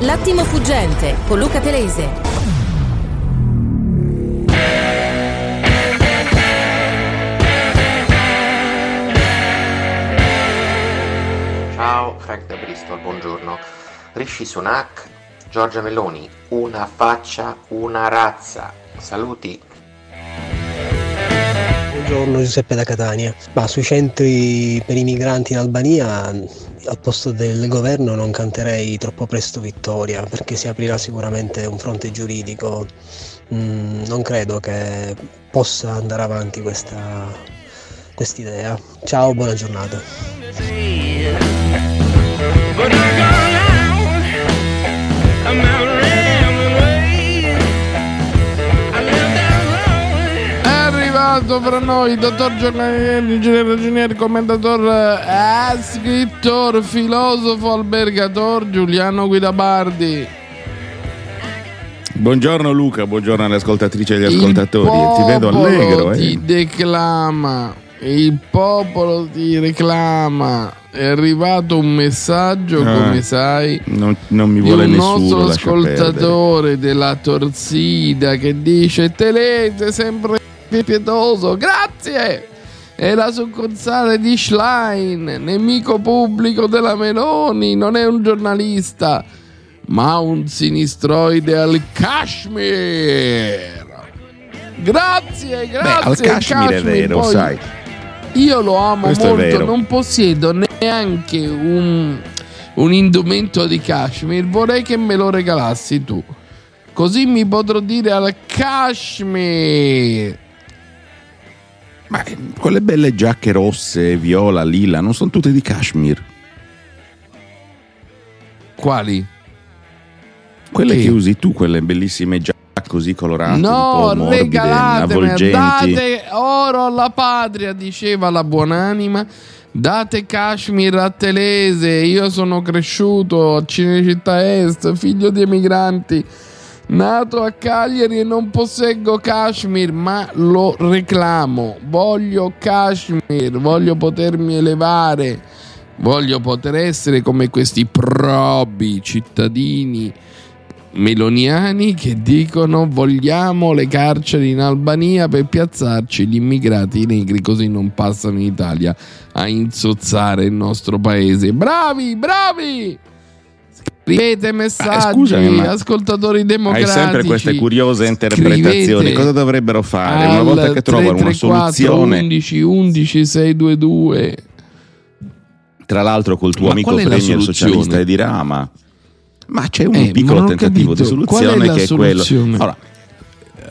L'attimo fuggente con Luca Telese. Ciao, Frank da Bristol, buongiorno. Rishi Sunak, Giorgia Meloni, una faccia, una razza. Saluti. Buongiorno Giuseppe da Catania. Ma sui centri per i migranti in Albania al posto del governo non canterei troppo presto vittoria perché si aprirà sicuramente un fronte giuridico. Mm, non credo che possa andare avanti questa idea. Ciao, buona giornata. È arrivato fra noi, dottor giornaliere, ingegnere, ragioniere, commentatore, eh, scrittore, filosofo, albergatore Giuliano Guidabardi. Buongiorno Luca, buongiorno alle ascoltatrici e agli ascoltatori. Ti vedo allegro, ti eh. declama, il popolo ti reclama. È arrivato un messaggio, Ah, come sai, Non, non mi di vuole un nessuno. nostro lascia perdere. ascoltatore della Torsida che dice Telese sempre pietoso, grazie! È la succursale di Schlein, nemico pubblico della Meloni, non è un giornalista, ma un sinistroide al Kashmir. Grazie, Beh, grazie. al Kashmir è vero, poi sai. Io lo amo Questo molto, non possiedo neanche un, un indumento di Kashmir, vorrei che me lo regalassi tu. Così mi potrò dire al Kashmir. Ma eh, quelle belle giacche rosse, viola, lila, non sono tutte di Kashmir. Quali? Quelle Che? che usi tu, quelle bellissime giacche così colorate, no, un po' morbide, avvolgenti. date oro alla patria, diceva la buonanima. Date Kashmir a Telese, io sono cresciuto a Cinecittà Est, figlio di emigranti, nato a Cagliari e non posseggo Kashmir, ma lo reclamo. Voglio Kashmir, voglio potermi elevare, voglio poter essere come questi probi cittadini meloniani che dicono vogliamo le carceri in Albania per piazzarci gli immigrati negri così non passano in Italia a insozzare il nostro paese. Bravi, bravi! Scrivete messaggi, scusami, ma ascoltatori democratici. Hai sempre queste curiose interpretazioni. Cosa dovrebbero fare? Una volta che trovano una 334 soluzione, 11 11 622 tra l'altro col tuo Ma amico è soluzione? socialista di Rama, ma c'è un Eh, piccolo tentativo di capito. È soluzione la che è quello. Allora,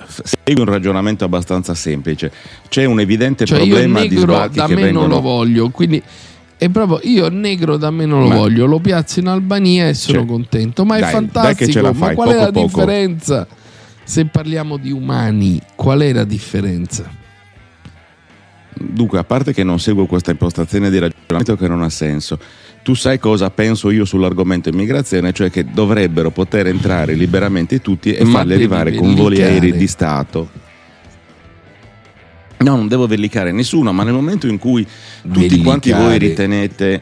segui un ragionamento abbastanza semplice. C'è un evidente Cioè io problema di sbarchi da che me vengono non lo voglio, quindi è proprio io negro da me non lo Ma- voglio, lo piazzo in Albania e sono Cioè, contento. Ma è dai, che fantastico, ma fai, qual è poco la poco. differenza? Se parliamo di umani, qual è la differenza? Dunque, a parte che non seguo questa impostazione di ragionamento che non ha senso, tu sai cosa penso io sull'argomento immigrazione, cioè che dovrebbero poter entrare liberamente tutti e Ma farli arrivare con voli aerei di Stato. No, non devo vellicare nessuno, ma nel momento in cui tutti quanti voi Vellicare. ritenete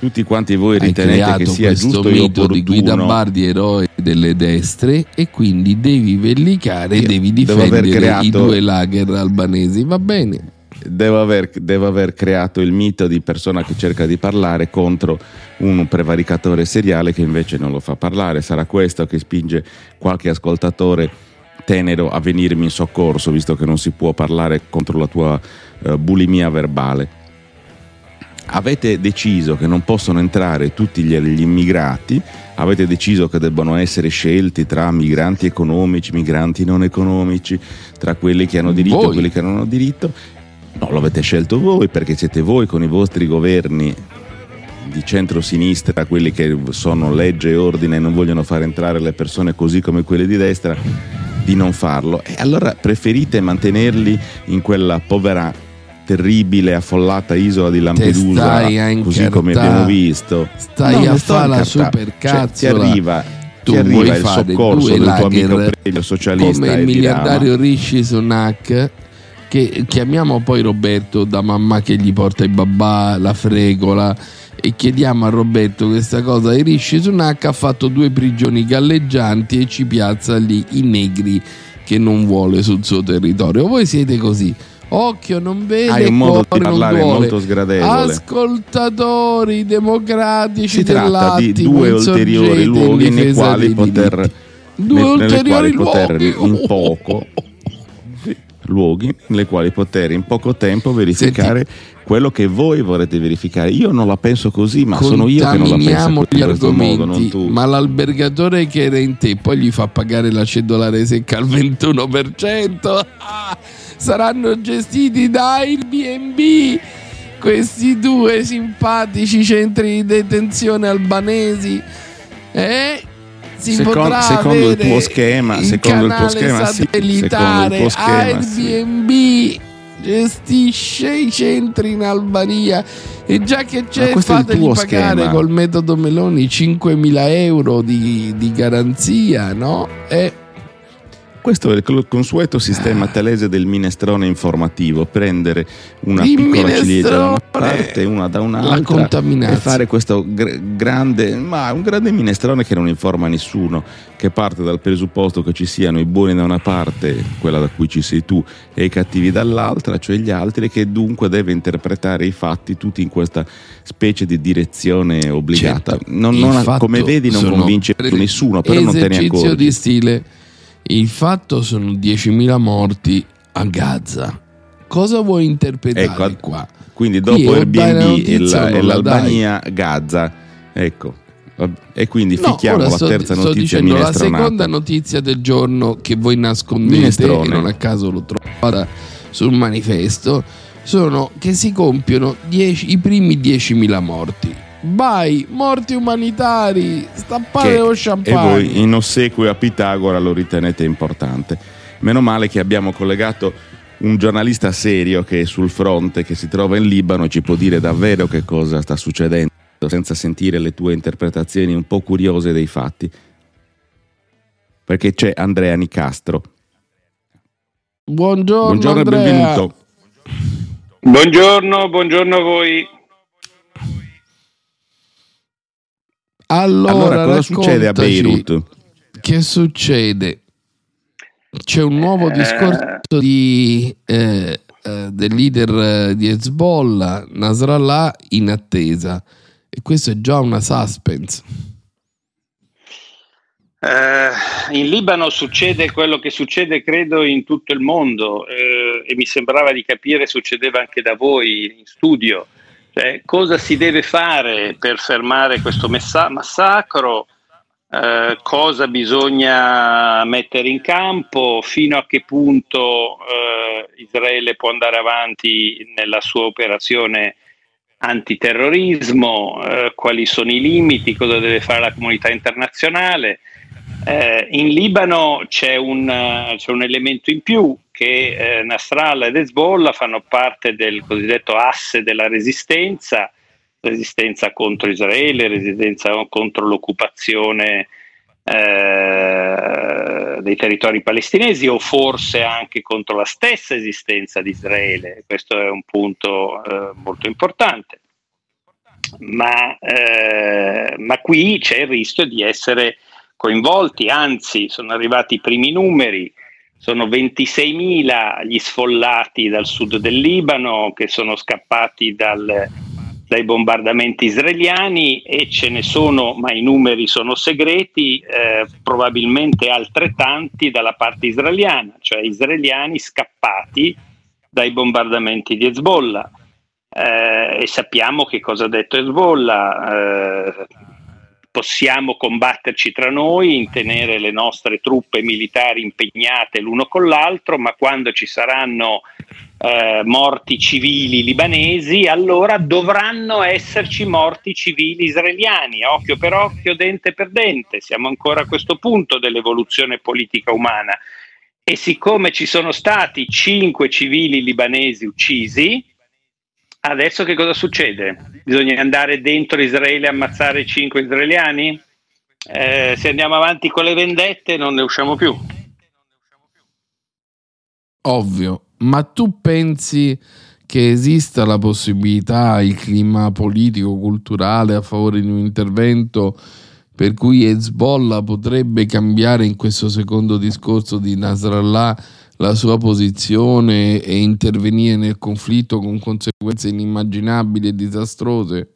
tutti quanti voi ritenete che sia giusto e mito di Guida opportuno Bardi, eroe delle destre, e quindi devi vellicare e devi difendere i creato- due lager albanesi. Va bene. devo aver, devo aver creato il mito di persona che cerca di parlare contro un prevaricatore seriale che invece non lo fa parlare. Sarà questo che spinge qualche ascoltatore tenero a venirmi in soccorso, visto che non si può parlare contro la tua eh, bulimia verbale. Avete deciso che non possono entrare tutti gli, gli immigrati, avete deciso che debbano essere scelti tra migranti economici, migranti non economici, tra quelli che hanno diritto Voi. e quelli che non hanno diritto. No, lo avete scelto voi perché siete voi con i vostri governi di centro-sinistra, quelli che sono legge e ordine e non vogliono far entrare le persone così come quelli di destra, di non farlo. E allora preferite mantenerli in quella povera, terribile, affollata isola di Lampedusa, così come abbiamo visto. Stai No, a fare la incartando. super Cioè, ti arriva, Tu ti arriva vuoi il soccorso del tuo amico premio socialista come il miliardario Rishi Sunak che chiamiamo poi Roberto da mamma che gli porta i babà, la fregola e chiediamo a Roberto questa cosa Rishi Sunak ha fatto due prigioni galleggianti e ci piazza lì i negri che non vuole sul suo territorio. Voi siete così. Occhio non vede, Hai un modo di parlare molto sgradevole. Ascoltatori democratici Si tratta di due ulteriori luoghi nei quali poter. Due nel- ulteriori luoghi. in poco luoghi nelle quali poter in poco tempo verificare quello che voi vorrete verificare. Io non la penso così, ma sono io che non la penso gli modo, argomenti, tu. ma l'albergatore che era in te poi gli fa pagare la cedolare secca al 21%. Ah, saranno gestiti da Airbnb questi due simpatici centri di detenzione albanesi. Eh? Si Secondo- potrà secondo il tuo schema, secondo il tuo schema, sì. Secondo il tuo schema, sì. Airbnb gestisce i centri in Albania e già che c'è fategli pagare schema. col metodo Meloni 5.000 euro di, di garanzia no? E Questo è il consueto sistema telese del minestrone informativo, prendere una Il piccola ciliegia da una parte e una da un'altra e fare questo gr- grande, ma un grande minestrone che non informa nessuno, che parte dal presupposto che ci siano i buoni da una parte, quella da cui ci sei tu, e i cattivi dall'altra, cioè gli altri, che dunque deve interpretare i fatti tutti in questa specie di direzione obbligata. Certo, Non- non- come vedi non convince nessuno, però non te ne esercizio accorgi. di stile il fatto sono 10.000 morti a Gaza cosa vuoi interpretare Ecco, qua? Quindi Qui dopo dai la Airbnb e, la- e l'Albania, Gaza. Ecco. E quindi No, fichiamo la sto, terza sto notizia dicendo la seconda notizia del giorno che voi nascondete Minestrone. e non a caso l'ho trovata sul manifesto sono che si compiono 10 i primi 10.000 morti vai morti umanitari stappare Che- lo e champagne voi in ossequio a Pitagora lo ritenete importante. Meno male che abbiamo collegato un giornalista serio che è sul fronte, che si trova in Libano e ci può dire davvero che cosa sta succedendo, senza sentire le tue interpretazioni un po' curiose dei fatti. Perché c'è Andrea Nicastro. buongiorno, Buongiorno e Andrea. benvenuto. Buongiorno, buongiorno a voi. Allora, Allora, cosa succede a Beirut? che succede c'è un nuovo Eh. discorso di, eh, eh, del leader eh, di Hezbollah, Nasrallah, in attesa. E questo è già una suspense. Eh, in Libano succede quello che succede, credo, in tutto il mondo eh, e mi sembrava di capire succedeva anche da voi in studio. Cioè, cosa si deve fare per fermare questo messa- massacro? Eh, cosa bisogna mettere in campo? Fino a che punto eh, Israele può andare avanti nella sua operazione antiterrorismo? Eh, quali sono i limiti? Cosa deve fare la comunità internazionale? Eh, in Libano c'è un, eh, c'è un elemento in più che eh, Nasrallah ed Hezbollah fanno parte del cosiddetto asse della resistenza, resistenza contro Israele, resistenza contro l'occupazione eh, dei territori palestinesi o forse anche contro la stessa esistenza di Israele. Questo è un punto eh, molto importante. Ma, eh, ma qui c'è il rischio di essere coinvolti, anzi sono arrivati i primi numeri, sono 26.000 gli sfollati dal sud del Libano che sono scappati dal, dai bombardamenti israeliani e ce ne sono, ma i numeri sono segreti, eh, probabilmente altrettanti dalla parte israeliana, cioè israeliani scappati dai bombardamenti di Hezbollah. Eh, e sappiamo che cosa ha detto Hezbollah. Eh, possiamo combatterci tra noi, intenere le nostre truppe militari impegnate l'uno con l'altro, ma quando ci saranno eh, morti civili libanesi, allora dovranno esserci morti civili israeliani, occhio per occhio, dente per dente. Siamo ancora a questo punto dell'evoluzione politica umana. E siccome ci sono stati cinque civili libanesi uccisi, Adesso che cosa succede? Bisogna andare dentro Israele e ammazzare cinque israeliani? Eh, se andiamo avanti con le vendette non ne usciamo più. Ovvio, ma tu pensi che esista la possibilità, il clima politico, culturale a favore di un intervento per cui Hezbollah potrebbe cambiare in questo secondo discorso di Nasrallah la sua posizione e intervenire nel conflitto con conseguenze inimmaginabili e disastrose?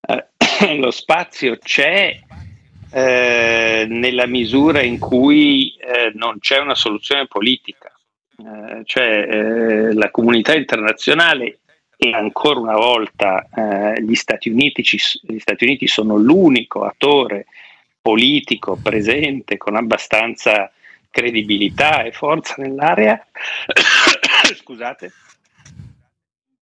Eh, lo spazio c'è eh, nella misura in cui eh, non c'è una soluzione politica. Eh, cioè eh, la comunità internazionale e ancora una volta eh, gli, Stati Uniti gli Stati Uniti sono l'unico attore politico presente con abbastanza credibilità e forza nell'area, scusate,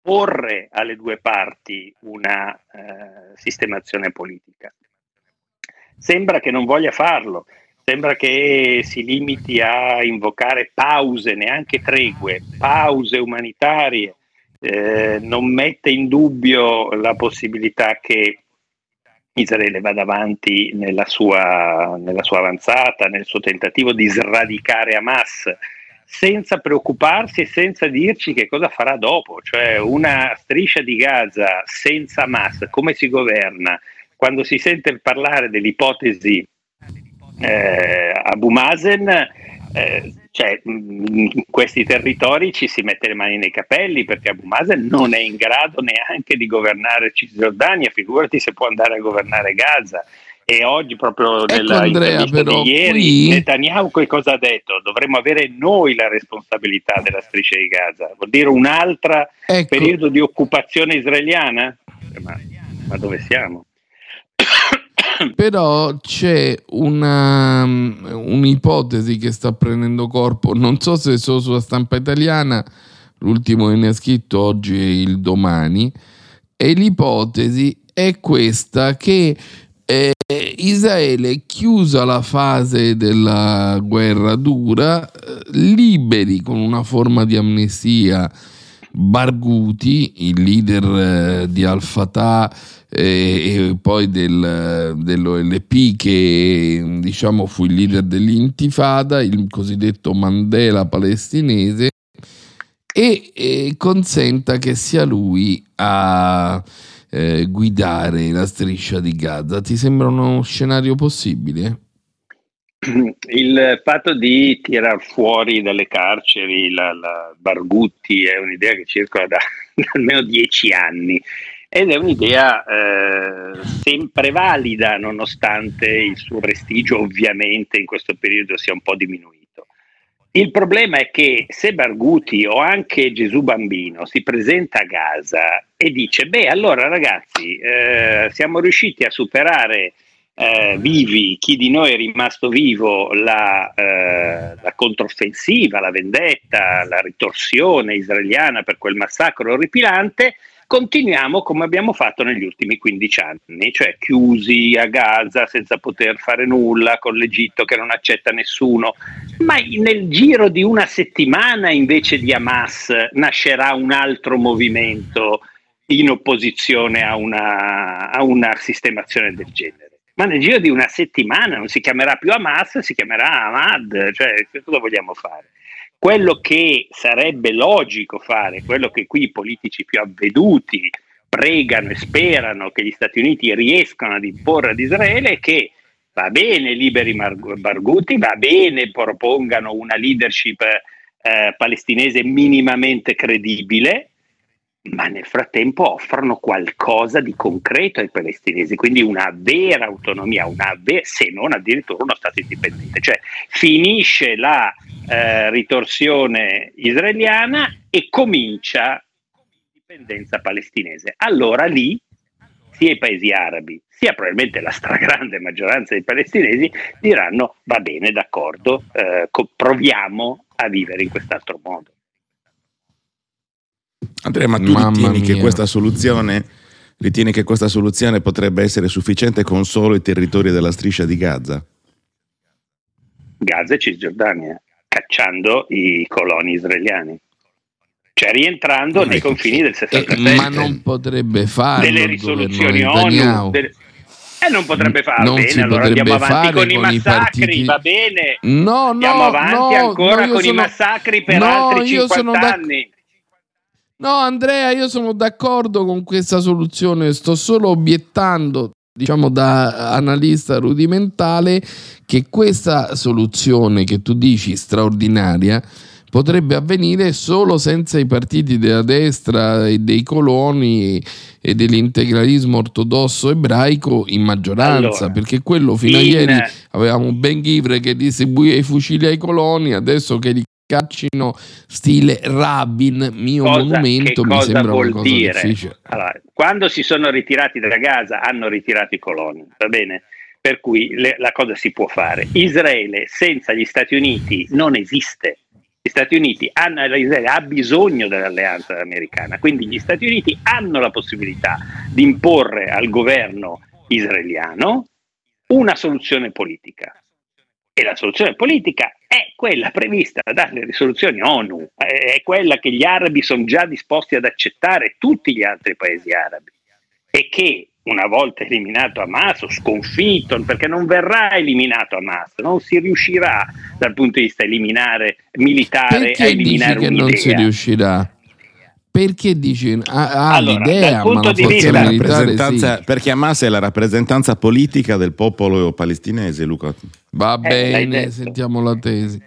porre alle due parti una eh, sistemazione politica. Sembra che non voglia farlo, sembra che si limiti a invocare pause, neanche tregue, pause umanitarie, eh, non mette in dubbio la possibilità che Israele vada avanti nella sua, nella sua avanzata, nel suo tentativo di sradicare Hamas, senza preoccuparsi e senza dirci che cosa farà dopo, cioè una striscia di Gaza senza Hamas, come si governa? Quando si sente parlare dell'ipotesi eh, Abu Mazen, eh, cioè, in questi territori ci si mette le mani nei capelli perché Abu Mazen non è in grado neanche di governare Cisgiordania, figurati se può andare a governare Gaza. E oggi, proprio ecco nella però, di ieri, qui... Netanyahu che cosa ha detto? Dovremmo avere noi la responsabilità della striscia di Gaza. Vuol dire un altro ecco. periodo di occupazione israeliana? Ma, ma dove siamo? Però c'è una, un'ipotesi che sta prendendo corpo, non so se solo sulla stampa italiana, l'ultimo che ne ha scritto oggi e il domani, e l'ipotesi è questa che eh, Israele, chiusa la fase della guerra dura, eh, liberi con una forma di amnesia Barghouti, il leader eh, di Al-Fatah e, e poi del, dell'OLP che diciamo fu il leader dell'intifada, il cosiddetto Mandela palestinese, e, e consenta che sia lui a eh, guidare la striscia di Gaza. Ti sembra uno scenario possibile? Il fatto di tirar fuori dalle carceri la, la Bargutti è un'idea che circola da, da almeno dieci anni ed è un'idea eh, sempre valida nonostante il suo prestigio ovviamente in questo periodo sia un po' diminuito. Il problema è che se Barguti o anche Gesù Bambino si presenta a Gaza e dice beh allora ragazzi eh, siamo riusciti a superare eh, vivi, chi di noi è rimasto vivo, la, eh, la controffensiva, la vendetta, la ritorsione israeliana per quel massacro orripilante, continuiamo come abbiamo fatto negli ultimi 15 anni, cioè chiusi a Gaza senza poter fare nulla, con l'Egitto che non accetta nessuno, ma nel giro di una settimana invece di Hamas nascerà un altro movimento in opposizione a una, a una sistemazione del genere. Ma nel giro di una settimana non si chiamerà più Hamas, si chiamerà Ahmad, cioè cosa vogliamo fare? Quello che sarebbe logico fare, quello che qui i politici più avveduti pregano e sperano che gli Stati Uniti riescano ad imporre ad Israele è che va bene liberi Barghouti, va bene propongano una leadership eh, palestinese minimamente credibile, ma nel frattempo offrono qualcosa di concreto ai palestinesi, quindi una vera autonomia, una ver- se non addirittura uno Stato indipendente. Cioè finisce la eh, ritorsione israeliana e comincia l'indipendenza palestinese. Allora lì sia i paesi arabi, sia probabilmente la stragrande maggioranza dei palestinesi diranno va bene, d'accordo, eh, proviamo a vivere in quest'altro modo. Andrea, ma tu ritieni che questa soluzione ritieni che questa soluzione potrebbe essere sufficiente con solo i territori della striscia di Gaza? Gaza e Cisgiordania, cacciando i coloni israeliani. Cioè rientrando nei ecco, confini del 67. Eh, ma non potrebbe fare delle risoluzioni ONU. Delle, E non potrebbe farlo non bene, si allora potrebbe andiamo avanti fare con i con i massacri, partiti- va bene. No, no, Andiamo avanti no, ancora no, io con i sono- massacri per no, altri io 50 sono d'ac- anni. No, Andrea, io sono d'accordo con questa soluzione, sto solo obiettando, diciamo da analista rudimentale, che questa soluzione che tu dici straordinaria potrebbe avvenire solo senza i partiti della destra e dei coloni e dell'integralismo ortodosso ebraico in maggioranza, Allora, perché quello fino a in- ieri avevamo Ben Ghivre che distribuiva i fucili ai coloni, adesso che li caccino stile Rabin, mio Cosa- monumento, che mi cosa sembra vuol una dire? difficile. Allora, quando si sono ritirati da Gaza hanno ritirato i coloni, va bene? Per cui le- la cosa si può fare. Israele senza gli Stati Uniti non esiste. Gli Stati Uniti hanno, Israele ha bisogno dell'alleanza americana, quindi gli Stati Uniti hanno la possibilità di imporre al governo israeliano una soluzione politica. E la soluzione politica è quella prevista dalle risoluzioni ONU, è quella che gli arabi sono già disposti ad accettare, tutti gli altri paesi arabi, e che una volta eliminato Hamas o sconfitto, perché non verrà eliminato Hamas, non si riuscirà dal punto di vista eliminare, militare a Perché dici eliminare che un'idea. non si riuscirà? Perché dici ha, ha Allora, l'idea, ma la di forza militare rappresentanza- sì. perché Hamas è la rappresentanza politica del popolo palestinese, Luca. Va Eh, bene, detto. sentiamo la tesi.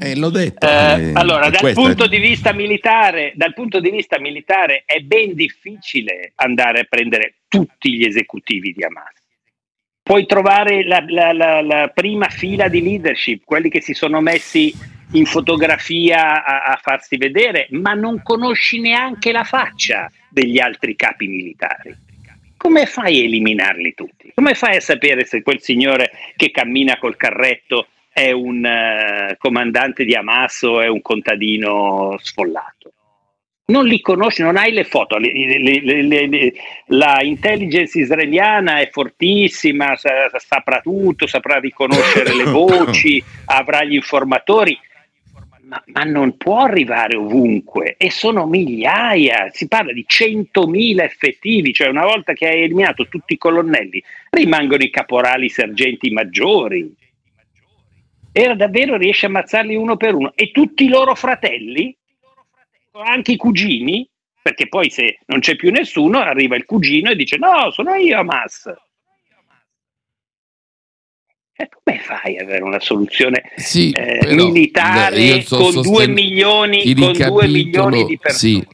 Eh, l'ho detto. Eh, eh, allora, dal questa- punto, di vista militare, dal punto di vista militare è ben difficile andare a prendere tutti gli esecutivi di Hamas. Puoi trovare la, la- la- la prima fila di leadership, quelli che si sono messi in fotografia a, a farsi vedere, ma non conosci neanche la faccia degli altri capi militari. Come fai a eliminarli tutti? Come fai a sapere se quel signore che cammina col carretto è un eh, comandante di Hamas o è un contadino sfollato? Non li conosci, non hai le foto. Le- le- le- la intelligence israeliana è fortissima, sa- saprà tutto, saprà riconoscere le voci, avrà gli informatori, ma, ma non può arrivare ovunque e sono migliaia, si parla di 100.000 effettivi, cioè una volta che hai eliminato tutti i colonnelli rimangono i caporali, sergenti maggiori. Era davvero riesce a ammazzarli uno per uno e tutti i loro fratelli, anche i cugini, perché poi se non c'è più nessuno arriva il cugino e dice no, sono io Hamas. E come fai ad avere una soluzione Sì, eh, però, militare sto con, due sosten- milioni, ti con due ricapitolo- milioni di persone? Sì,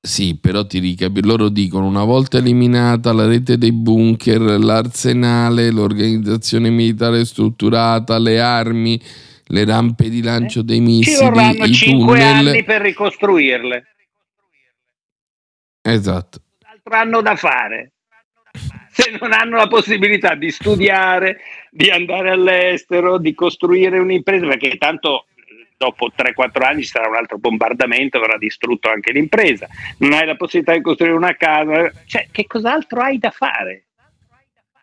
sì, però ti ricapi- loro dicono una volta eliminata la rete dei bunker, l'arsenale, l'organizzazione militare strutturata, le armi, le rampe di lancio dei Ci missili, vorranno i cinque tunnel. anni per ricostruirle. Esatto. Altro hanno da fare. Se non hanno la possibilità di studiare, di andare all'estero, di costruire un'impresa, perché tanto eh, dopo 3-4 anni ci sarà un altro bombardamento, verrà distrutto anche l'impresa. Non hai la possibilità di costruire una casa, cioè che cos'altro hai da fare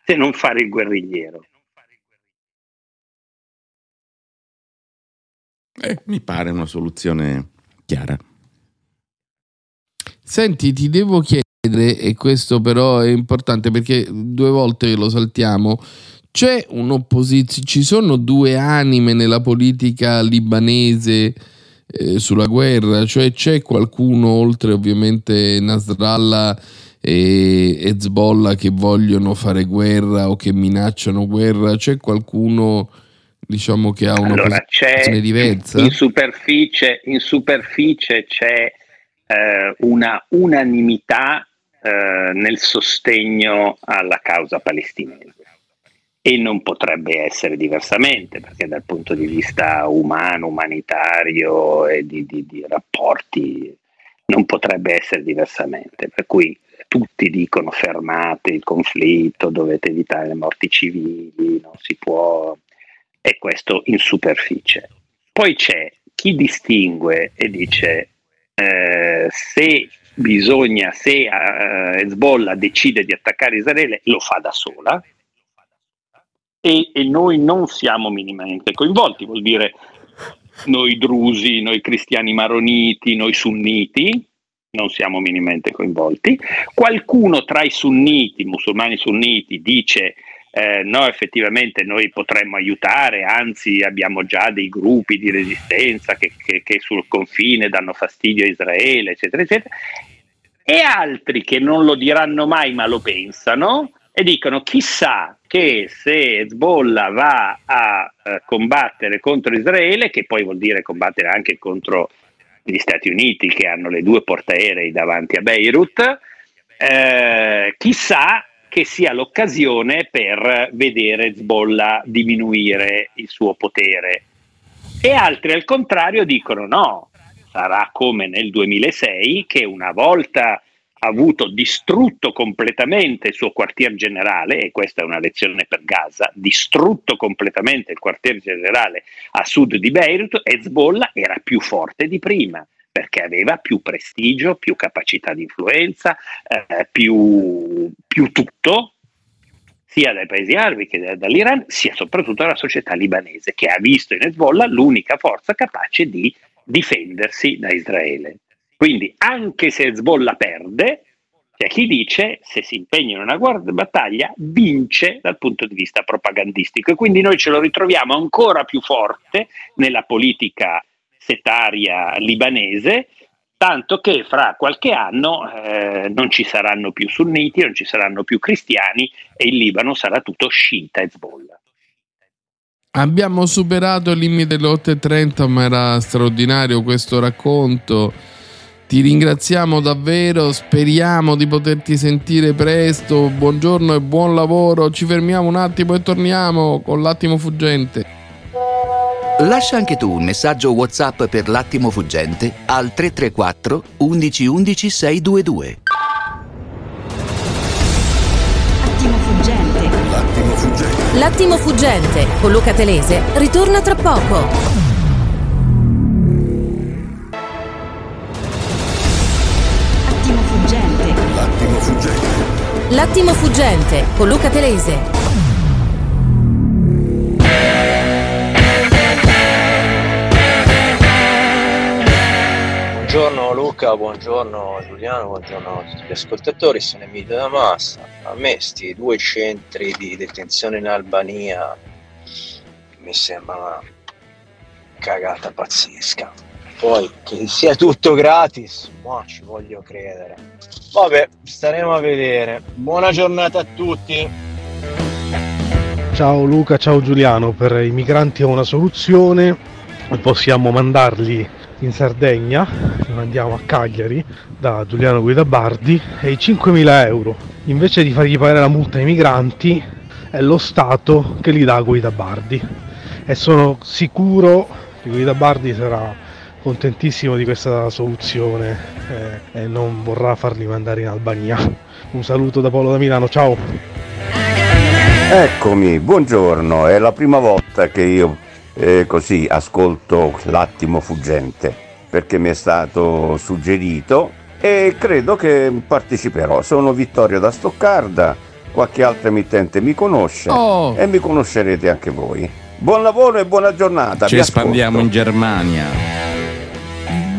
se non fare il guerrigliero? Eh, mi pare una soluzione chiara. Senti, ti devo chiedere, e questo però è importante perché due volte lo saltiamo, c'è un'opposizione, ci sono due anime nella politica libanese eh, sulla guerra, cioè c'è qualcuno oltre ovviamente Nasrallah e Hezbollah che vogliono fare guerra o che minacciano guerra, c'è qualcuno diciamo che ha una Allora, posizione diversa? in superficie, in superficie c'è eh, una unanimità eh, nel sostegno alla causa palestinese e non potrebbe essere diversamente perché dal punto di vista umano, umanitario e di, di- di rapporti non potrebbe essere diversamente. Per cui tutti dicono fermate il conflitto, dovete evitare le morti civili, non si può, e questo in superficie. Poi c'è chi distingue e dice eh, se bisogna, se eh, Hezbollah decide di attaccare Israele, lo fa da sola e, e noi non siamo minimamente coinvolti, vuol dire noi drusi, noi cristiani maroniti, noi sunniti, non siamo minimamente coinvolti. Qualcuno tra i sunniti, musulmani sunniti, dice eh, no, effettivamente noi potremmo aiutare, anzi abbiamo già dei gruppi di resistenza che, che, che sul confine danno fastidio a Israele, eccetera, eccetera. E altri che non lo diranno mai ma lo pensano e dicono chissà che se Hezbollah va a eh, combattere contro Israele, che poi vuol dire combattere anche contro gli Stati Uniti che hanno le due portaerei davanti a Beirut, eh, chissà che sia l'occasione per vedere Hezbollah diminuire il suo potere. E altri al contrario dicono no, sarà come nel 2006 che una volta avuto distrutto completamente il suo quartier generale, e questa è una lezione per Gaza, distrutto completamente il quartier generale a sud di Beirut, Hezbollah era più forte di prima perché aveva più prestigio, più capacità di influenza, eh, più, più tutto, sia dai paesi arabi che dall'Iran, sia soprattutto dalla società libanese, che ha visto in Hezbollah l'unica forza capace di difendersi da Israele. Quindi anche se Hezbollah perde, c'è chi dice se si impegna in una guardia battaglia vince dal punto di vista propagandistico e quindi noi ce lo ritroviamo ancora più forte nella politica setaria libanese, tanto che fra qualche anno eh, non ci saranno più sunniti, non ci saranno più cristiani e il Libano sarà tutto sciita e Hezbollah. Abbiamo superato il limite delle 8.30, ma era straordinario questo racconto. Ti ringraziamo davvero, speriamo di poterti sentire presto. Buongiorno e buon lavoro. Ci fermiamo un attimo e torniamo con l'attimo fuggente. Lascia anche tu un messaggio WhatsApp per l'attimo fuggente al 334 11 11 622. Attimo fuggente. L'attimo fuggente. L'attimo fuggente con Luca Telese ritorna tra poco. L'attimo fuggente con Luca Telese. Buongiorno Luca, buongiorno Giuliano, buongiorno a tutti gli ascoltatori, sono Emilio da Massa. A me sti due centri di detenzione in Albania mi sembra una cagata pazzesca. Poi che sia tutto gratis, ma ci voglio credere. Vabbè, staremo a vedere. Buona giornata a tutti. Ciao Luca, ciao Giuliano. Per i migranti ho una soluzione. Possiamo mandarli in Sardegna, li mandiamo a Cagliari da Giuliano Guidabardi e i 5.000 euro invece di fargli pagare la multa ai migranti è lo Stato che li dà a Guidabardi e sono sicuro che Guidabardi sarà contentissimo di questa soluzione eh, e non vorrà farli mandare in Albania. Un saluto da Paolo da Milano, ciao! Eccomi, buongiorno, è la prima volta che io eh, così ascolto l'attimo fuggente perché mi è stato suggerito e credo che parteciperò. Sono Vittorio da Stoccarda, qualche altro emittente mi conosce oh. e mi conoscerete anche voi. Buon lavoro e buona giornata. Ci espandiamo in Germania.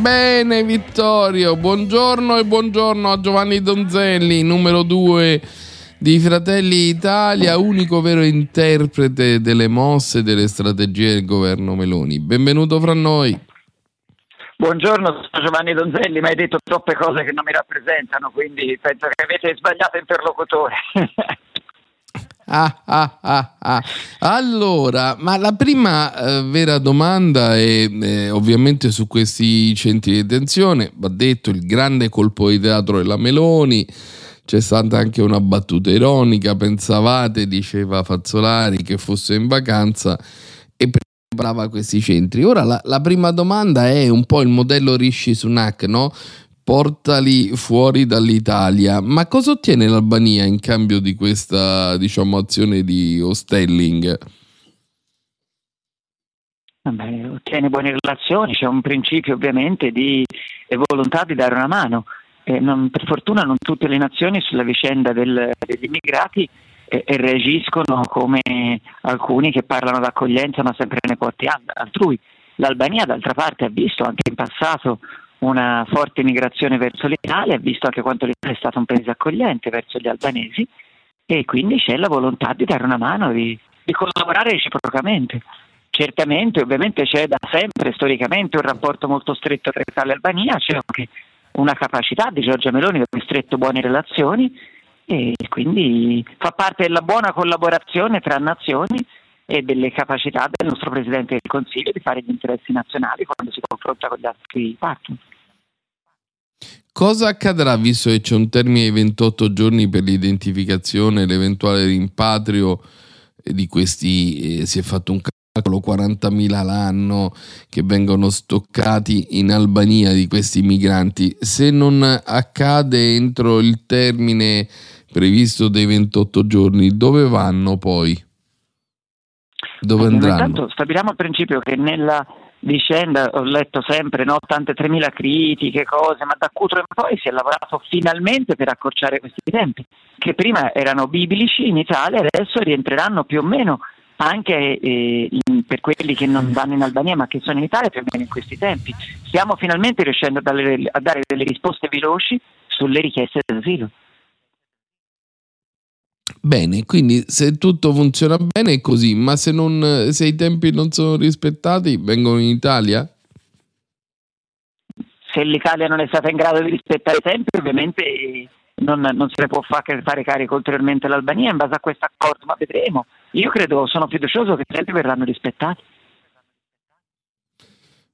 Bene Vittorio, buongiorno e buongiorno a Giovanni Donzelli, numero 2 di Fratelli Italia, unico vero interprete delle mosse e delle strategie del governo Meloni. Benvenuto fra noi. Buongiorno, sono Giovanni Donzelli, ma hai detto troppe cose che non mi rappresentano, quindi penso che avete sbagliato interlocutore. Ah, ah, ah, ah. Allora, ma la prima eh, vera domanda è eh, ovviamente su questi centri di detenzione. Va detto il grande colpo di teatro della Meloni. C'è stata anche una battuta ironica. Pensavate, diceva Fazzolari, che fosse in vacanza e preparava questi centri. Ora la, la prima domanda è un po' il modello Rishi Sunak, no? portali fuori dall'Italia. Ma cosa ottiene l'Albania in cambio di questa diciamo, azione di hostelling? Vabbè, ottiene buone relazioni, c'è un principio ovviamente di volontà di dare una mano. Eh, non, per fortuna non tutte le nazioni sulla vicenda del, degli immigrati eh, reagiscono come alcuni che parlano d'accoglienza ma sempre nei porti altrui. L'Albania d'altra parte ha visto anche in passato una forte migrazione verso l'Italia, visto anche quanto l'Italia è stato un paese accogliente verso gli albanesi e quindi c'è la volontà di dare una mano, di, di collaborare reciprocamente. Certamente, ovviamente c'è da sempre storicamente un rapporto molto stretto tra Italia e Albania, c'è anche una capacità di Giorgia Meloni di aver stretto buone relazioni e quindi fa parte della buona collaborazione tra nazioni e delle capacità del nostro Presidente del Consiglio di fare gli interessi nazionali quando si confronta con gli altri partner. Cosa accadrà visto che c'è un termine di 28 giorni per l'identificazione e l'eventuale rimpatrio di questi? Eh, si è fatto un 40.000 l'anno che vengono stoccati in Albania di questi migranti. Se non accade entro il termine previsto dei 28 giorni, dove vanno poi? Dove andranno? Intanto stabiliamo al principio che nella vicenda ho letto sempre no, tante 3.000 critiche, cose, ma da Cutro in poi si è lavorato finalmente per accorciare questi tempi, che prima erano biblici in Italia, adesso rientreranno più o meno anche eh, in, per quelli che non vanno in Albania ma che sono in Italia più o meno in questi tempi. Stiamo finalmente riuscendo a dare, a dare delle risposte veloci sulle richieste d'asilo. Bene, quindi se tutto funziona bene è così, ma se, non, se i tempi non sono rispettati, vengono in Italia? Se l'Italia non è stata in grado di rispettare i tempi, ovviamente non, non se ne può fare carico ulteriormente l'Albania in base a questo accordo, ma vedremo. Io credo, sono fiducioso che tempi verranno rispettati.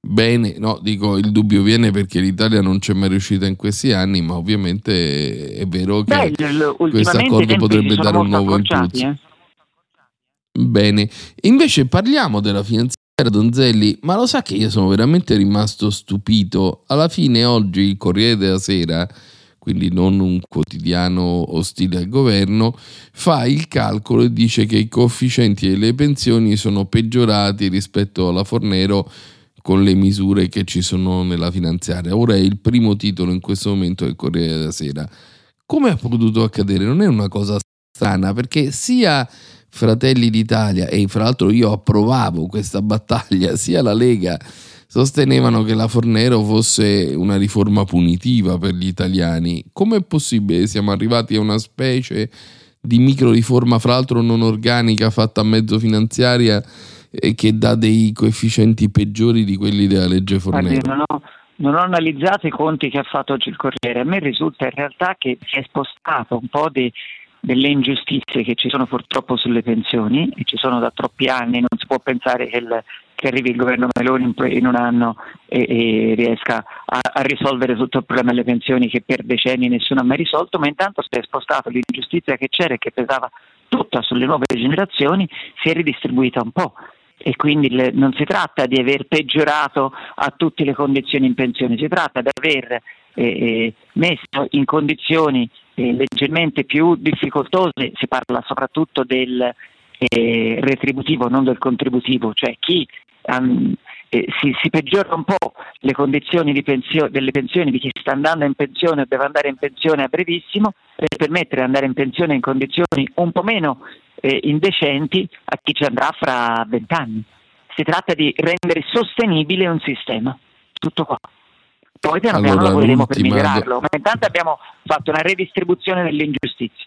Bene, no, dico il dubbio viene perché l'Italia non c'è mai riuscita in questi anni, ma ovviamente è vero che questo accordo potrebbe dare un nuovo impulso. Eh? Bene, invece parliamo della finanziaria Donzelli, ma lo sa che io sono veramente rimasto stupito. Alla fine oggi il Corriere della Sera, quindi non un quotidiano ostile al governo, fa il calcolo e dice che i coefficienti delle pensioni sono peggiorati rispetto alla Fornero con le misure che ci sono nella finanziaria. Ora è il primo titolo in questo momento del Corriere della Sera. Come è potuto accadere? Non è una cosa strana perché sia Fratelli d'Italia e fra l'altro io approvavo questa battaglia, sia la Lega sostenevano che la Fornero fosse una riforma punitiva per gli italiani. Com'è possibile? Siamo arrivati a una specie di micro riforma, fra l'altro non organica, fatta a mezzo finanziaria e che dà dei coefficienti peggiori di quelli della legge Fornero. Non ho, non ho analizzato i conti che ha fatto oggi il Corriere, a me risulta in realtà che si è spostato un po' di, delle ingiustizie che ci sono purtroppo sulle pensioni e ci sono da troppi anni, non si può pensare che, il, che arrivi il governo Meloni in, un anno e, e riesca a, a, risolvere tutto il problema delle pensioni che per decenni nessuno ha mai risolto, ma intanto si è spostato l'ingiustizia che c'era e che pesava tutta sulle nuove generazioni, si è ridistribuita un po' e quindi le, non si tratta di aver peggiorato a tutte le condizioni in pensione, si tratta di aver eh, eh, messo in condizioni eh, leggermente più difficoltose, si parla soprattutto del eh, retributivo, non del contributivo, cioè chi um, si, si, peggiora un po' le condizioni pensio- delle pensioni di chi sta andando in pensione o deve andare in pensione a brevissimo per permettere di andare in pensione in condizioni un po' meno eh, indecenti a chi ci andrà fra vent'anni. Si tratta di rendere sostenibile un sistema. Tutto qua. Poi piano allora, piano lavoreremo per migliorarlo, ma intanto abbiamo fatto una redistribuzione delle ingiustizie.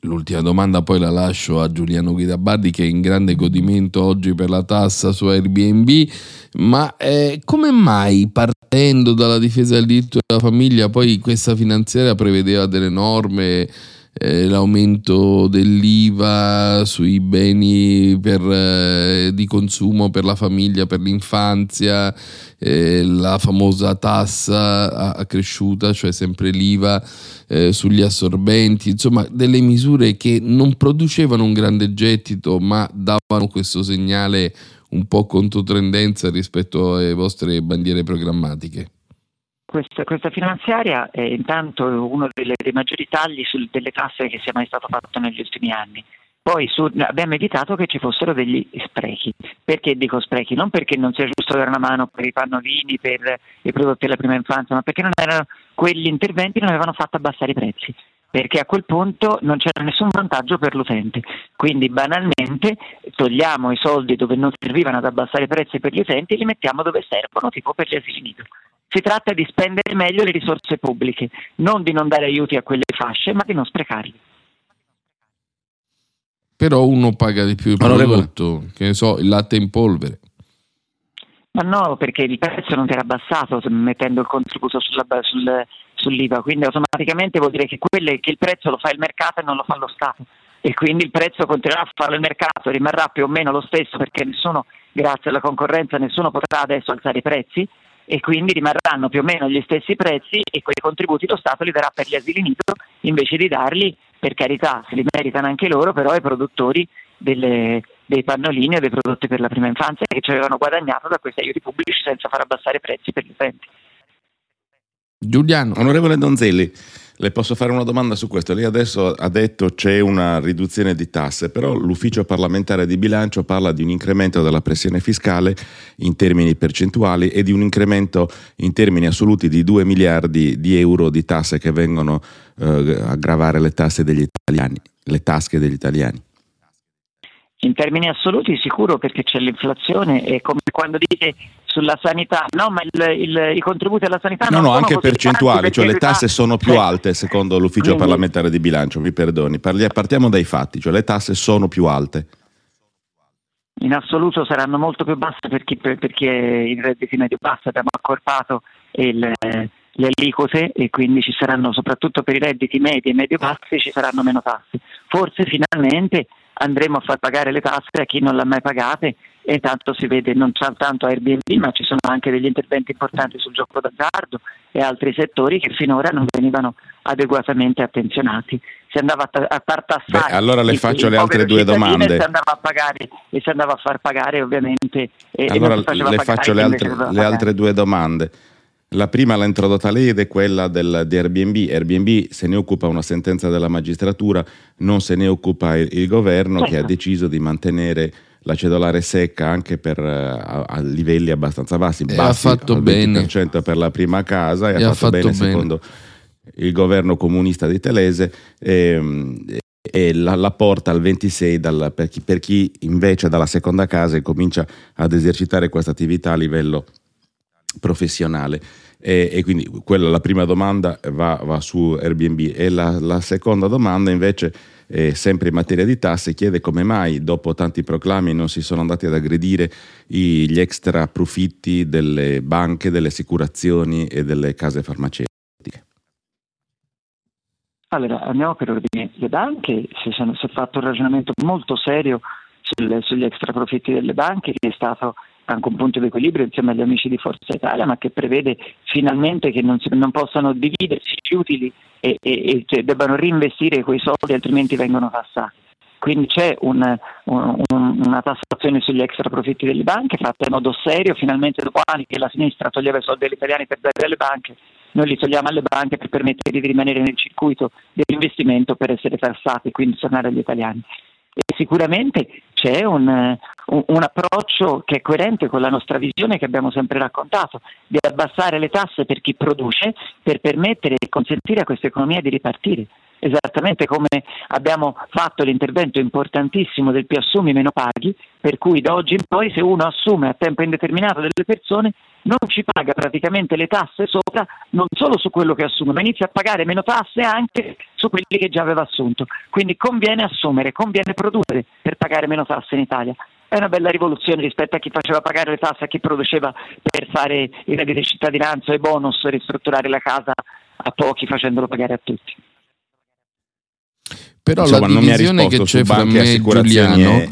L'ultima domanda poi la lascio a Giuliano Guidabardi che è in grande godimento oggi per la tassa su Airbnb, ma eh, come mai partendo dalla difesa del diritto della famiglia poi questa finanziaria prevedeva delle norme eh, l'aumento dell'IVA sui beni per, eh, di consumo per la famiglia, per l'infanzia, eh, la famosa tassa accresciuta, cioè sempre l'IVA eh, sugli assorbenti, insomma delle misure che non producevano un grande gettito ma davano questo segnale un po' controtendenza rispetto alle vostre bandiere programmatiche. Questa, questa, finanziaria è intanto uno delle, dei maggiori tagli sul, delle tasse che sia mai stato fatto negli ultimi anni. Poi su, abbiamo evitato che ci fossero degli sprechi. Perché dico sprechi? Non perché non sia giusto dare una mano per i pannolini, per i prodotti della prima infanzia, ma perché non erano, quegli interventi non avevano fatto abbassare i prezzi. Perché a quel punto non c'era nessun vantaggio per l'utente. Quindi banalmente togliamo i soldi dove non servivano ad abbassare i prezzi per gli utenti e li mettiamo dove servono, tipo per gli asili nido. Si tratta di spendere meglio le risorse pubbliche, non di non dare aiuti a quelle fasce, ma di non sprecarli. Però uno paga di più il prodotto, che ne so, il latte in polvere. Ma no, perché il prezzo non era abbassato mettendo il contributo sulla, sul, sull'IVA, quindi automaticamente vuol dire che, quelle, che il prezzo lo fa il mercato e non lo fa lo Stato e quindi il prezzo continuerà a farlo il mercato, rimarrà più o meno lo stesso perché nessuno, grazie alla concorrenza, nessuno potrà adesso alzare i prezzi e quindi rimarranno più o meno gli stessi prezzi e quei contributi lo Stato li darà per gli asili nido invece di darli, per carità, se li meritano anche loro, però ai produttori delle, dei pannolini o dei prodotti per la prima infanzia che ci avevano guadagnato da questi aiuti pubblici senza far abbassare i prezzi per gli utenti. Giuliano. Onorevole Donzelli, le posso fare una domanda su questo? Lei adesso ha detto c'è una riduzione di tasse, però l'ufficio parlamentare di bilancio parla di un incremento della pressione fiscale in termini percentuali e di un incremento in termini assoluti di 2 miliardi di euro di tasse che vengono eh, a gravare le tasse degli italiani, le tasche degli italiani. In termini assoluti sicuro perché c'è l'inflazione e come quando dite sulla sanità, no ma il, il, i contributi alla sanità no, non no, anche percentuali, cioè le tasse sono più alte secondo l'ufficio Quindi, parlamentare di bilancio, mi perdoni, Parli, partiamo dai fatti, cioè le tasse sono più alte. In assoluto saranno molto più basse per chi, per, per chi è in redditi medio basso, abbiamo accorpato il, le aliquote e quindi ci saranno soprattutto per i redditi medi e medio bassi ci saranno meno tasse. Forse finalmente andremo a far pagare le tasse a chi non l'ha mai pagate e intanto si vede non soltanto Airbnb ma ci sono anche degli interventi importanti sul gioco d'azzardo e altri settori che finora non venivano adeguatamente attenzionati. Si andava a far tassare. Beh, allora le faccio le altre due domande. Si andava a pagare e si andava a far pagare ovviamente. E, allora e le faccio le altre, le altre due domande. La prima l'ha introdotta lei ed è quella del, di Airbnb. Airbnb se ne occupa una sentenza della magistratura, non se ne occupa il, il governo certo. che ha deciso di mantenere la cedolare secca anche per, a, a, livelli abbastanza bassi, e bassi ha fatto bene. per la prima casa e, e ha, fatto, fatto bene, bene, secondo il governo comunista di Telese. E, e la, la, porta al 26 dal, per, chi, per, chi, invece dalla seconda casa comincia ad esercitare questa attività a livello professionale. E, e, quindi quella la prima domanda va, va su Airbnb e la, la, seconda domanda invece eh, sempre in materia di tasse chiede come mai dopo tanti proclami non si sono andati ad aggredire gli extra profitti delle banche, delle assicurazioni e delle case farmaceutiche. Allora andiamo per ordine. Le banche si, sono, si è fatto un ragionamento molto serio sul, sugli extra profitti delle banche che è stato anche un punto di equilibrio insieme agli amici di Forza Italia, ma che prevede finalmente che non, si, non possano dividersi gli utili e, e, e debbano reinvestire quei soldi, altrimenti vengono tassati. Quindi c'è un, un, una tassazione sugli extra profitti delle banche fatta in modo serio, finalmente dopo anni che la sinistra toglieva i soldi agli italiani per dare alle banche, noi li togliamo alle banche per permettere di rimanere nel circuito dell'investimento per essere tassati e quindi tornare agli italiani. E sicuramente c'è un, un, approccio che è coerente con la nostra visione che abbiamo sempre raccontato, di abbassare le tasse per chi produce per permettere e consentire a questa economia di ripartire. Esattamente come abbiamo fatto l'intervento importantissimo del più assumi meno paghi, per cui da oggi in poi se uno assume a tempo indeterminato delle persone non ci paga praticamente le tasse sopra, non solo su quello che assume, ma inizia a pagare meno tasse anche su quelli che già aveva assunto. Quindi conviene assumere, conviene produrre per pagare meno tasse in Italia. È una bella rivoluzione rispetto a chi faceva pagare le tasse, a chi produceva per fare i redditi di cittadinanza e bonus, ristrutturare la casa a pochi facendolo pagare a tutti. Però Insomma, la divisione che c'è fra me e Giuliano e,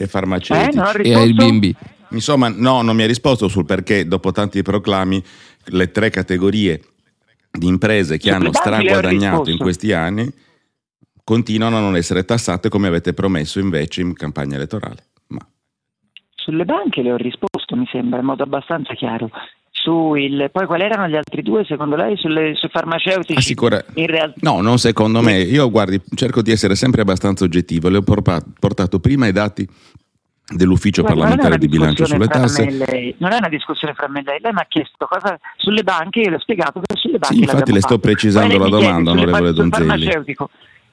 e farmaceutici eh, e Airbnb Insomma, no, non mi ha risposto sul perché dopo tanti proclami le tre categorie di imprese che hanno straguadagnato in questi anni continuano a non essere tassate come avete promesso invece in campagna elettorale. Ma... Sulle banche le ho risposto, mi sembra, in modo abbastanza chiaro. Il, poi quali erano gli altri due secondo lei sulle, sui farmaceutici? Assicura... Realtà... No, non secondo me. Io guardi, cerco di essere sempre abbastanza oggettivo. Le ho portato prima i dati dell'ufficio Guarda, parlamentare di bilancio sulle tasse. Lei, non è una discussione fra me e lei, lei mi ha chiesto cosa sulle banche, io le ho spiegato che sulle banche. Sì, infatti le sto precisando la domanda, onorevole Donzelli.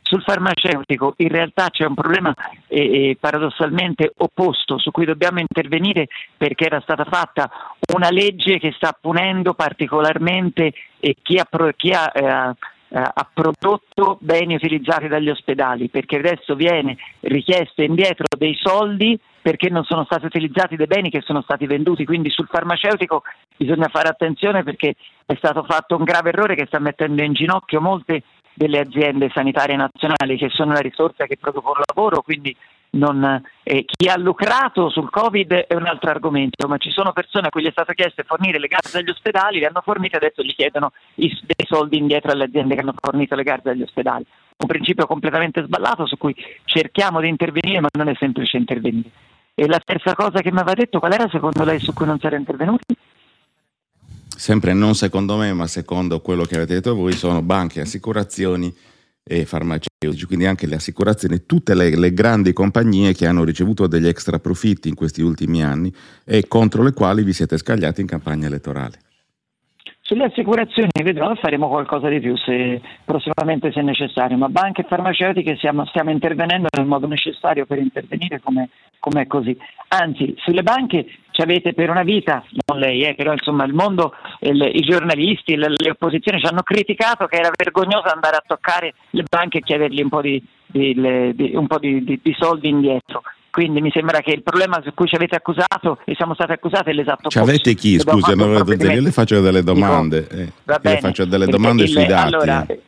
Sul farmaceutico in realtà c'è un problema eh, eh, paradossalmente opposto su cui dobbiamo intervenire perché era stata fatta una legge che sta punendo particolarmente eh, chi ha, chi ha eh, ha prodotto beni utilizzati dagli ospedali perché adesso viene richiesto indietro dei soldi perché non sono stati utilizzati dei beni che sono stati venduti quindi sul farmaceutico bisogna fare attenzione perché è stato fatto un grave errore che sta mettendo in ginocchio molte delle aziende sanitarie nazionali che sono la risorsa che producono lavoro, quindi non, eh, chi ha lucrato sul Covid è un altro argomento, ma ci sono persone a cui è stato chiesto di fornire le garze agli ospedali, le hanno fornite e adesso gli chiedono i, dei soldi indietro alle aziende che hanno fornito le garze agli ospedali. Un principio completamente sballato su cui cerchiamo di intervenire, ma non è semplice intervenire. E la terza cosa che mi aveva detto, qual era secondo lei su cui non si era intervenuti? sempre non secondo me, ma secondo quello che avete detto voi, sono banche, assicurazioni e farmaceutici, quindi anche le assicurazioni, tutte le, le, grandi compagnie che hanno ricevuto degli extra profitti in questi ultimi anni e contro le quali vi siete scagliati in campagna elettorale. Sulle assicurazioni vedrò faremo qualcosa di più se, prossimamente se necessario, ma banche e farmaceutiche stiamo, stiamo intervenendo nel modo necessario per intervenire come, come è così. Anzi, sulle banche ci avete per una vita, non lei, eh, però insomma il mondo, il, i giornalisti, le, le, opposizioni ci hanno criticato che era vergognoso andare a toccare le banche e chiedergli un po' di, di, di, un po di, di soldi indietro. Quindi mi sembra che il problema su cui ci avete accusato e siamo stati accusati è l'esatto ci avete chi? Scusi, io le faccio delle domande. Dico, eh, le faccio delle domande sui dati. Allora, eh.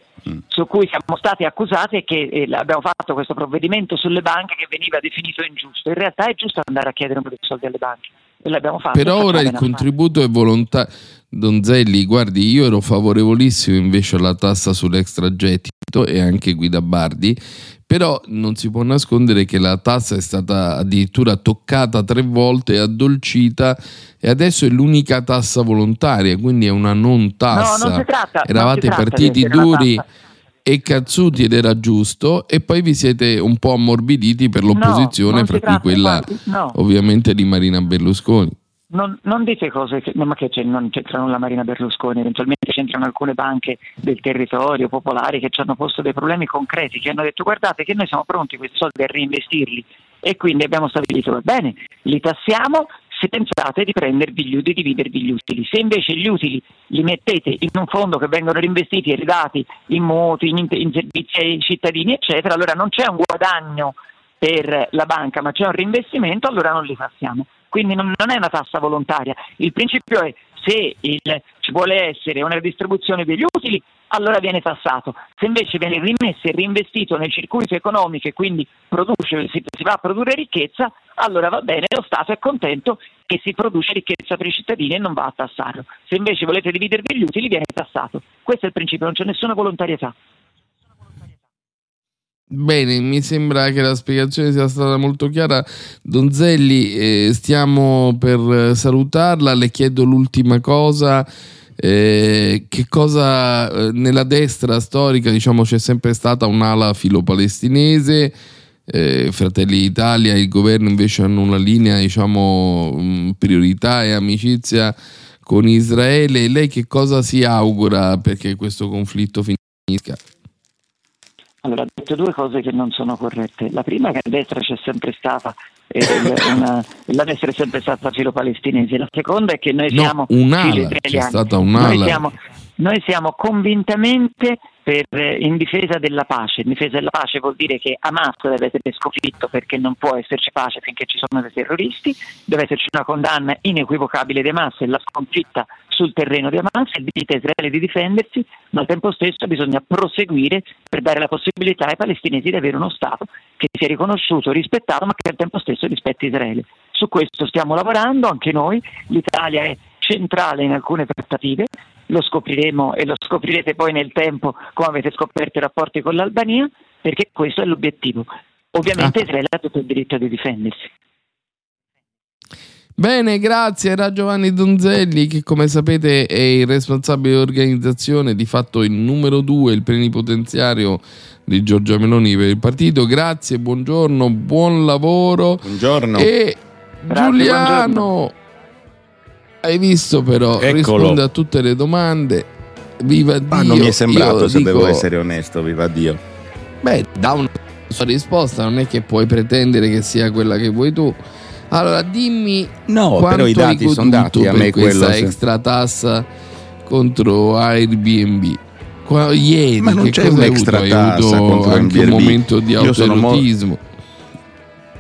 Su cui siamo stati accusati è che eh, abbiamo fatto questo provvedimento sulle banche che veniva definito ingiusto. In realtà è giusto andare a chiedere un po' di soldi alle banche. L'abbiamo fatto. Però ora il contributo è volontario. Donzelli, guardi, io ero favorevolissimo invece alla tassa sull'extragettito e anche Guida Bardi però non si può nascondere che la tassa è stata addirittura toccata tre volte, addolcita e adesso è l'unica tassa volontaria, quindi è una non tassa. No, non si tratta, Eravate non si partiti duri e cazzuti ed era giusto e poi vi siete un po' ammorbiditi per l'opposizione, no, fra cui quella no. ovviamente di Marina Berlusconi. Non, non, dite cose che, ma che c'è, non c'entrano la Marina Berlusconi, eventualmente c'entrano alcune banche del territorio popolari che ci hanno posto dei problemi concreti, che hanno detto guardate che noi siamo pronti questi soldi a reinvestirli e quindi abbiamo stabilito va bene, li tassiamo se pensate di prendervi gli utili, di dividervi gli utili. Se invece gli utili li mettete in un fondo che vengono reinvestiti e ridati in mutui, in, in servizi ai cittadini, eccetera, allora non c'è un guadagno per la banca, ma c'è un reinvestimento, allora non li tassiamo. Quindi non, non è una tassa volontaria. Il principio è se il, ci vuole essere una distribuzione degli utili, allora viene tassato. Se invece viene rimesso e reinvestito nel circuito economico e quindi produce, si, si, va a produrre ricchezza, allora va bene, lo Stato è contento che si produce ricchezza per i cittadini e non va a tassarlo. Se invece volete dividervi gli utili, viene tassato. Questo è il principio, non c'è nessuna volontarietà. Bene, mi sembra che la spiegazione sia stata molto chiara. Donzelli, eh, stiamo per salutarla, le chiedo l'ultima cosa. Eh, che cosa eh, nella destra storica diciamo c'è sempre stata un'ala filo-palestinese eh, Fratelli d'Italia il governo invece hanno una linea diciamo mm, priorità e amicizia con Israele lei che cosa si augura perché questo conflitto finisca? Allora, ha detto due cose che non sono corrette. La prima è che a destra c'è sempre stata eh, una, la destra è sempre stata filo-palestinese. La seconda è che noi no, siamo un'ala, c'è stata un'ala. Noi siamo, noi siamo convintamente per, eh, in difesa della pace. In difesa della pace vuol dire che Hamas deve essere sconfitto perché non può esserci pace finché ci sono dei terroristi, deve esserci una condanna inequivocabile di Hamas e la sconfitta sul terreno di Hamas, il diritto a Israele di difendersi, ma al tempo stesso bisogna proseguire per dare la possibilità ai palestinesi di avere uno Stato che sia riconosciuto, rispettato, ma che al tempo stesso rispetti Israele. Su questo stiamo lavorando anche noi, l'Italia è centrale in alcune trattative, lo scopriremo e lo scoprirete poi nel tempo come avete scoperto i rapporti con l'Albania, perché questo è l'obiettivo. Ovviamente ah. Israele ha tutto il diritto di difendersi. Bene, grazie. Era Giovanni Donzelli che come sapete è il responsabile dell'organizzazione, di fatto il numero due, il plenipotenziario di Giorgia Meloni per il partito. Grazie, buongiorno, buon lavoro. Buongiorno. E Grazie, Giuliano, buongiorno. hai visto però, Eccolo. risponde a tutte le domande. Viva Dio. Ma non mi è sembrato, Io se dico- devo essere onesto, viva Dio. Beh, da una sua risposta non è che puoi pretendere che sia quella che vuoi tu. Allora, dimmi No, però i dati sono dati, a me quello questa se- extra tassa contro Airbnb. Qua- ieri, Ma non c'è un'extra avuto? Tassa contro anche un Airbnb. momento di autoerotismo.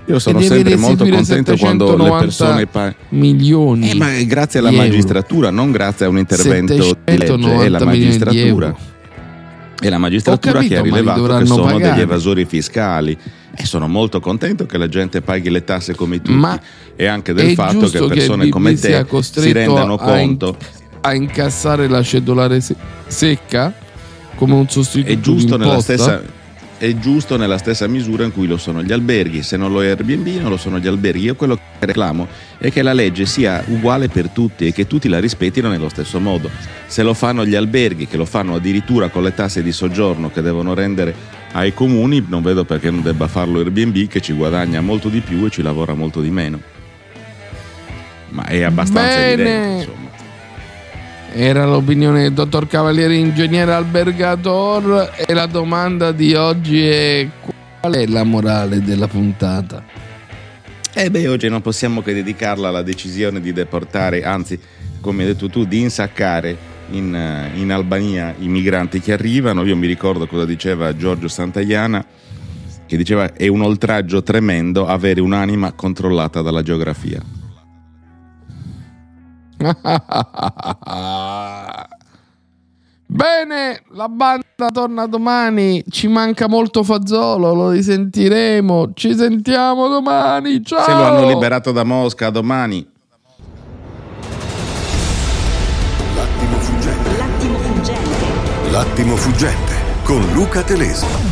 Io sono sempre molto contento quando le 790 persone milioni Eh, ma grazie alla euro. magistratura, non grazie a un intervento di legge, è 790 la magistratura. È la magistratura capito, che ha rilevato che sono pagare. degli evasori fiscali. E sono molto contento che la gente paghi le tasse come tutti Ma e anche del fatto che che persone il come te si rendano conto. a incassare la cedolare se- secca come un sostituto È giusto, nella stessa, è giusto nella stessa misura in cui lo sono gli alberghi. Se non lo è Airbnb, non lo sono gli alberghi. Io quello che reclamo è che la legge sia uguale per tutti e che tutti la rispettino nello stesso modo. Se lo fanno gli alberghi, che lo fanno addirittura con le tasse di soggiorno che devono rendere ai comuni, non vedo perché non debba farlo Airbnb, che ci guadagna molto di più e ci lavora molto di meno. Ma è abbastanza Bene. evidente, insomma. Era l'opinione del dottor Cavaliere, ingegnere albergator. E la domanda di oggi è: qual è la morale della puntata? Eh beh, oggi non possiamo che dedicarla alla decisione di deportare, anzi, come hai detto tu, di insaccare in, in Albania i migranti che arrivano. Io mi ricordo cosa diceva Giorgio Santayana, che diceva è un oltraggio tremendo avere un'anima controllata dalla geografia. Bene, la banda torna domani. Ci manca molto Fazzolo, lo risentiremo. Ci sentiamo domani. Ciao. Se lo hanno liberato da Mosca domani. L'attimo fuggente con Luca Telesi.